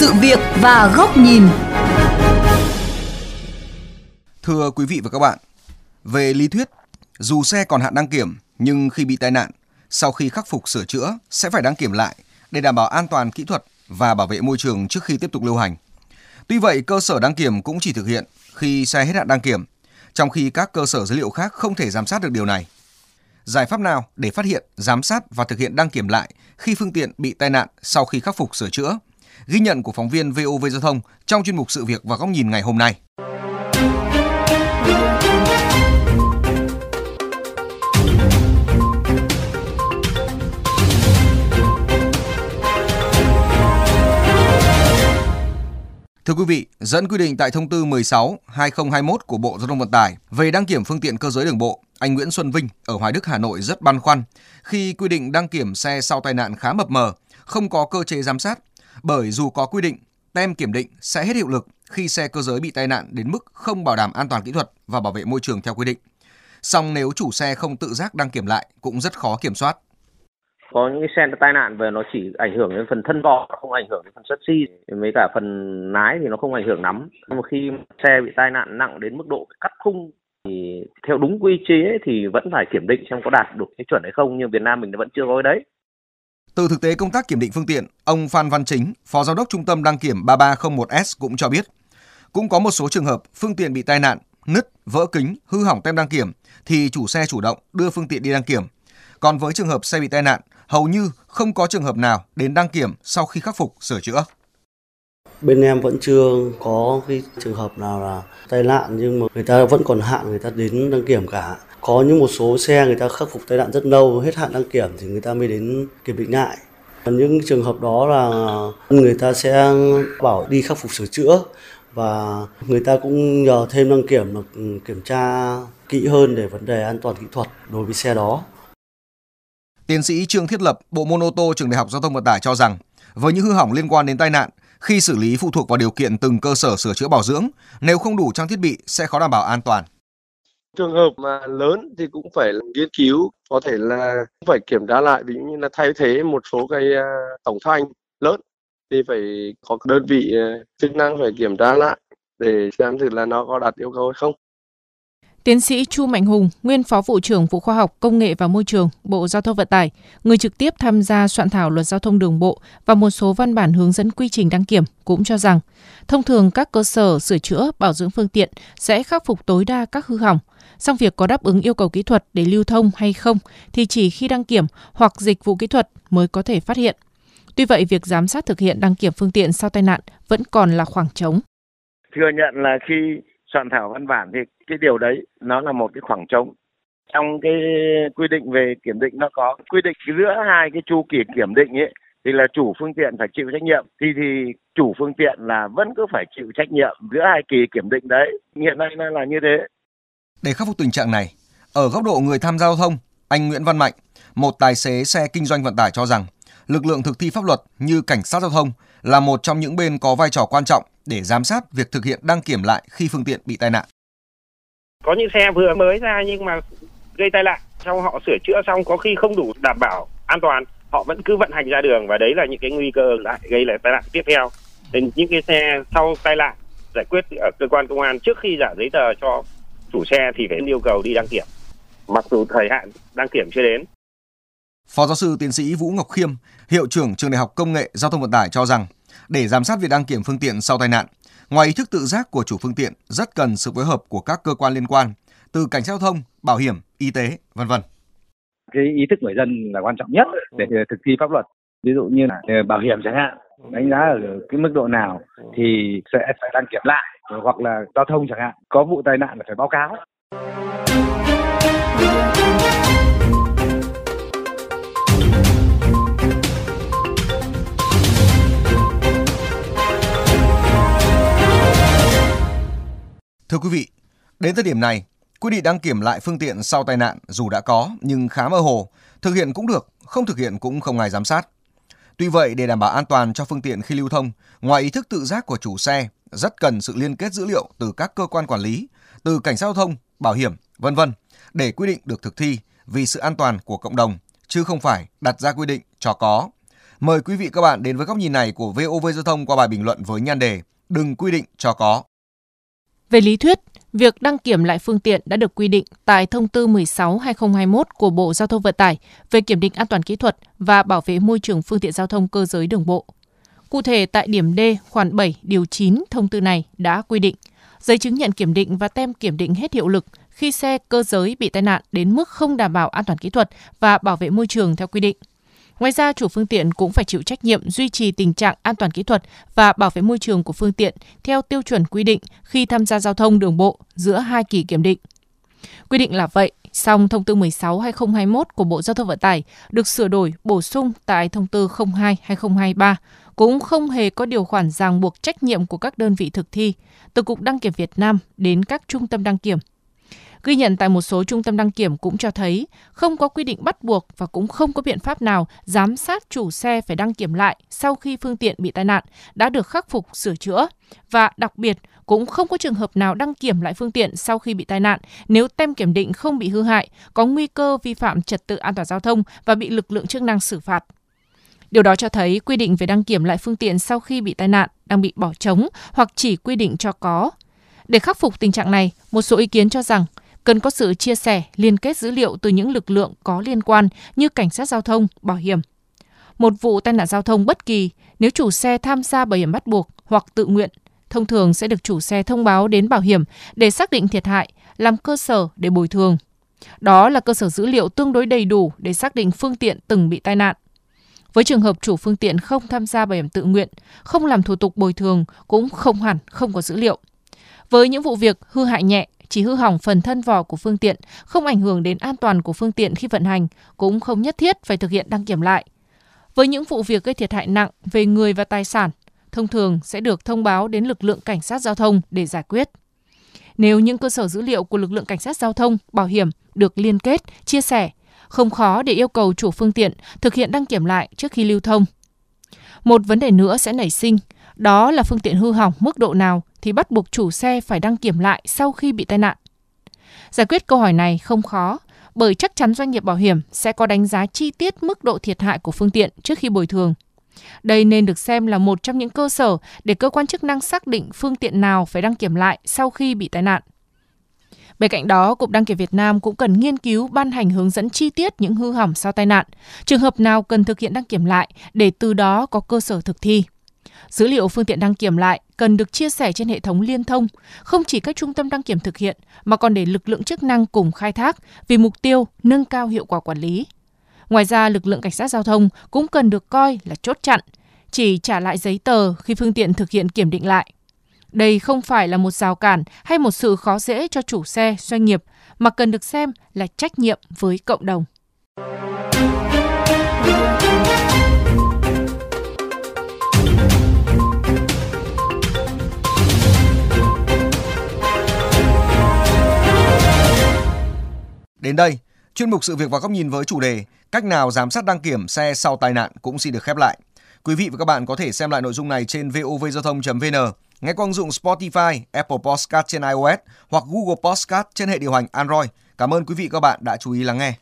sự việc và góc nhìn. Thưa quý vị và các bạn, về lý thuyết, dù xe còn hạn đăng kiểm nhưng khi bị tai nạn, sau khi khắc phục sửa chữa sẽ phải đăng kiểm lại để đảm bảo an toàn kỹ thuật và bảo vệ môi trường trước khi tiếp tục lưu hành. Tuy vậy, cơ sở đăng kiểm cũng chỉ thực hiện khi xe hết hạn đăng kiểm, trong khi các cơ sở dữ liệu khác không thể giám sát được điều này. Giải pháp nào để phát hiện, giám sát và thực hiện đăng kiểm lại khi phương tiện bị tai nạn sau khi khắc phục sửa chữa? Ghi nhận của phóng viên VOV Giao thông trong chuyên mục Sự việc và góc nhìn ngày hôm nay. Thưa quý vị, dẫn quy định tại thông tư 16/2021 của Bộ Giao thông Vận tải về đăng kiểm phương tiện cơ giới đường bộ, anh Nguyễn Xuân Vinh ở Hoài Đức, Hà Nội rất băn khoăn khi quy định đăng kiểm xe sau tai nạn khá mập mờ, không có cơ chế giám sát, bởi dù có quy định, tem kiểm định sẽ hết hiệu lực khi xe cơ giới bị tai nạn đến mức không bảo đảm an toàn kỹ thuật và bảo vệ môi trường theo quy định. Song nếu chủ xe không tự giác đăng kiểm lại cũng rất khó kiểm soát. Có những cái xe tai nạn về nó chỉ ảnh hưởng đến phần thân vỏ không ảnh hưởng đến phần chassis xi mấy cả phần lái thì nó không ảnh hưởng lắm. Nhưng mà khi xe bị tai nạn nặng đến mức độ cắt khung thì theo đúng quy chế thì vẫn phải kiểm định xem có đạt được cái chuẩn hay không nhưng Việt Nam mình vẫn chưa có cái đấy từ thực tế công tác kiểm định phương tiện, ông Phan Văn Chính, Phó Giám đốc Trung tâm đăng kiểm 3301S cũng cho biết, cũng có một số trường hợp phương tiện bị tai nạn, nứt, vỡ kính, hư hỏng tem đăng kiểm thì chủ xe chủ động đưa phương tiện đi đăng kiểm. Còn với trường hợp xe bị tai nạn, hầu như không có trường hợp nào đến đăng kiểm sau khi khắc phục sửa chữa. Bên em vẫn chưa có cái trường hợp nào là tai nạn nhưng mà người ta vẫn còn hạn người ta đến đăng kiểm cả. Có những một số xe người ta khắc phục tai nạn rất lâu, hết hạn đăng kiểm thì người ta mới đến kiểm định lại. Những trường hợp đó là người ta sẽ bảo đi khắc phục sửa chữa và người ta cũng nhờ thêm đăng kiểm là kiểm tra kỹ hơn để vấn đề an toàn kỹ thuật đối với xe đó. Tiến sĩ Trương Thiết Lập, Bộ môn ô tô Trường Đại học Giao thông Vận tải cho rằng, với những hư hỏng liên quan đến tai nạn, khi xử lý phụ thuộc vào điều kiện từng cơ sở sửa chữa bảo dưỡng, nếu không đủ trang thiết bị sẽ khó đảm bảo an toàn. Trường hợp mà lớn thì cũng phải nghiên cứu, có thể là phải kiểm tra lại, ví dụ như là thay thế một số cái à, tổng thanh lớn thì phải có đơn vị à, chức năng phải kiểm tra lại để xem thử là nó có đạt yêu cầu hay không. Tiến sĩ Chu Mạnh Hùng, nguyên Phó vụ trưởng vụ Khoa học, Công nghệ và Môi trường, Bộ Giao thông Vận tải, người trực tiếp tham gia soạn thảo luật giao thông đường bộ và một số văn bản hướng dẫn quy trình đăng kiểm cũng cho rằng, thông thường các cơ sở sửa chữa, bảo dưỡng phương tiện sẽ khắc phục tối đa các hư hỏng. Song việc có đáp ứng yêu cầu kỹ thuật để lưu thông hay không thì chỉ khi đăng kiểm hoặc dịch vụ kỹ thuật mới có thể phát hiện. Tuy vậy, việc giám sát thực hiện đăng kiểm phương tiện sau tai nạn vẫn còn là khoảng trống. Thừa nhận là khi soạn thảo văn bản thì cái điều đấy nó là một cái khoảng trống. Trong cái quy định về kiểm định nó có quy định giữa hai cái chu kỳ kiểm định ấy, thì là chủ phương tiện phải chịu trách nhiệm, thì thì chủ phương tiện là vẫn cứ phải chịu trách nhiệm giữa hai kỳ kiểm định đấy. Hiện nay nó là như thế. Để khắc phục tình trạng này, ở góc độ người tham gia giao thông, anh Nguyễn Văn Mạnh, một tài xế xe kinh doanh vận tải cho rằng, lực lượng thực thi pháp luật như cảnh sát giao thông là một trong những bên có vai trò quan trọng để giám sát việc thực hiện đăng kiểm lại khi phương tiện bị tai nạn. Có những xe vừa mới ra nhưng mà gây tai nạn, sau họ sửa chữa xong có khi không đủ đảm bảo an toàn, họ vẫn cứ vận hành ra đường và đấy là những cái nguy cơ lại gây lại tai nạn tiếp theo. Nên những cái xe sau tai nạn giải quyết ở cơ quan công an trước khi trả giấy tờ cho chủ xe thì phải yêu cầu đi đăng kiểm. Mặc dù thời hạn đăng kiểm chưa đến. Phó giáo sư tiến sĩ Vũ Ngọc Khiêm, hiệu trưởng trường Đại học Công nghệ Giao thông Vận tải cho rằng để giám sát việc đăng kiểm phương tiện sau tai nạn, ngoài ý thức tự giác của chủ phương tiện, rất cần sự phối hợp của các cơ quan liên quan, từ cảnh giao thông, bảo hiểm, y tế, vân vân. Cái ý thức người dân là quan trọng nhất để thực thi pháp luật. Ví dụ như là ờ, bảo hiểm chẳng hạn, đánh giá ở cái mức độ nào thì sẽ phải đăng kiểm lại hoặc là giao thông chẳng hạn, có vụ tai nạn là phải báo cáo. Thưa quý vị, đến thời điểm này, quy định đăng kiểm lại phương tiện sau tai nạn dù đã có nhưng khá mơ hồ, thực hiện cũng được, không thực hiện cũng không ai giám sát. Tuy vậy, để đảm bảo an toàn cho phương tiện khi lưu thông, ngoài ý thức tự giác của chủ xe, rất cần sự liên kết dữ liệu từ các cơ quan quản lý, từ cảnh sát giao thông, bảo hiểm, vân vân để quy định được thực thi vì sự an toàn của cộng đồng chứ không phải đặt ra quy định cho có. Mời quý vị các bạn đến với góc nhìn này của VOV Giao thông qua bài bình luận với nhan đề Đừng quy định cho có. Về lý thuyết, việc đăng kiểm lại phương tiện đã được quy định tại Thông tư 16/2021 của Bộ Giao thông Vận tải về kiểm định an toàn kỹ thuật và bảo vệ môi trường phương tiện giao thông cơ giới đường bộ. Cụ thể tại điểm D khoản 7 điều 9 thông tư này đã quy định giấy chứng nhận kiểm định và tem kiểm định hết hiệu lực khi xe cơ giới bị tai nạn đến mức không đảm bảo an toàn kỹ thuật và bảo vệ môi trường theo quy định. Ngoài ra, chủ phương tiện cũng phải chịu trách nhiệm duy trì tình trạng an toàn kỹ thuật và bảo vệ môi trường của phương tiện theo tiêu chuẩn quy định khi tham gia giao thông đường bộ giữa hai kỳ kiểm định. Quy định là vậy, song thông tư 16/2021 của Bộ Giao thông Vận tải được sửa đổi bổ sung tại thông tư 02/2023 cũng không hề có điều khoản ràng buộc trách nhiệm của các đơn vị thực thi, từ Cục Đăng kiểm Việt Nam đến các trung tâm đăng kiểm. Ghi nhận tại một số trung tâm đăng kiểm cũng cho thấy không có quy định bắt buộc và cũng không có biện pháp nào giám sát chủ xe phải đăng kiểm lại sau khi phương tiện bị tai nạn đã được khắc phục sửa chữa và đặc biệt cũng không có trường hợp nào đăng kiểm lại phương tiện sau khi bị tai nạn nếu tem kiểm định không bị hư hại, có nguy cơ vi phạm trật tự an toàn giao thông và bị lực lượng chức năng xử phạt. Điều đó cho thấy quy định về đăng kiểm lại phương tiện sau khi bị tai nạn đang bị bỏ trống hoặc chỉ quy định cho có. Để khắc phục tình trạng này, một số ý kiến cho rằng cần có sự chia sẻ, liên kết dữ liệu từ những lực lượng có liên quan như cảnh sát giao thông, bảo hiểm. Một vụ tai nạn giao thông bất kỳ, nếu chủ xe tham gia bảo hiểm bắt buộc hoặc tự nguyện, thông thường sẽ được chủ xe thông báo đến bảo hiểm để xác định thiệt hại, làm cơ sở để bồi thường. Đó là cơ sở dữ liệu tương đối đầy đủ để xác định phương tiện từng bị tai nạn. Với trường hợp chủ phương tiện không tham gia bảo hiểm tự nguyện, không làm thủ tục bồi thường cũng không hẳn không có dữ liệu. Với những vụ việc hư hại nhẹ, chỉ hư hỏng phần thân vỏ của phương tiện, không ảnh hưởng đến an toàn của phương tiện khi vận hành, cũng không nhất thiết phải thực hiện đăng kiểm lại. Với những vụ việc gây thiệt hại nặng về người và tài sản, thông thường sẽ được thông báo đến lực lượng cảnh sát giao thông để giải quyết. Nếu những cơ sở dữ liệu của lực lượng cảnh sát giao thông, bảo hiểm được liên kết, chia sẻ, không khó để yêu cầu chủ phương tiện thực hiện đăng kiểm lại trước khi lưu thông. Một vấn đề nữa sẽ nảy sinh, đó là phương tiện hư hỏng mức độ nào thì bắt buộc chủ xe phải đăng kiểm lại sau khi bị tai nạn. Giải quyết câu hỏi này không khó, bởi chắc chắn doanh nghiệp bảo hiểm sẽ có đánh giá chi tiết mức độ thiệt hại của phương tiện trước khi bồi thường. Đây nên được xem là một trong những cơ sở để cơ quan chức năng xác định phương tiện nào phải đăng kiểm lại sau khi bị tai nạn. Bên cạnh đó, Cục Đăng kiểm Việt Nam cũng cần nghiên cứu ban hành hướng dẫn chi tiết những hư hỏng sau tai nạn, trường hợp nào cần thực hiện đăng kiểm lại để từ đó có cơ sở thực thi. Dữ liệu phương tiện đăng kiểm lại cần được chia sẻ trên hệ thống liên thông, không chỉ các trung tâm đăng kiểm thực hiện mà còn để lực lượng chức năng cùng khai thác vì mục tiêu nâng cao hiệu quả quản lý. Ngoài ra, lực lượng cảnh sát giao thông cũng cần được coi là chốt chặn, chỉ trả lại giấy tờ khi phương tiện thực hiện kiểm định lại. Đây không phải là một rào cản hay một sự khó dễ cho chủ xe, doanh nghiệp, mà cần được xem là trách nhiệm với cộng đồng. Đến đây, chuyên mục sự việc và góc nhìn với chủ đề cách nào giám sát đăng kiểm xe sau tai nạn cũng xin được khép lại. Quý vị và các bạn có thể xem lại nội dung này trên vovgiao thông.vn, nghe qua ứng dụng Spotify, Apple Podcast trên iOS hoặc Google Podcast trên hệ điều hành Android. Cảm ơn quý vị và các bạn đã chú ý lắng nghe.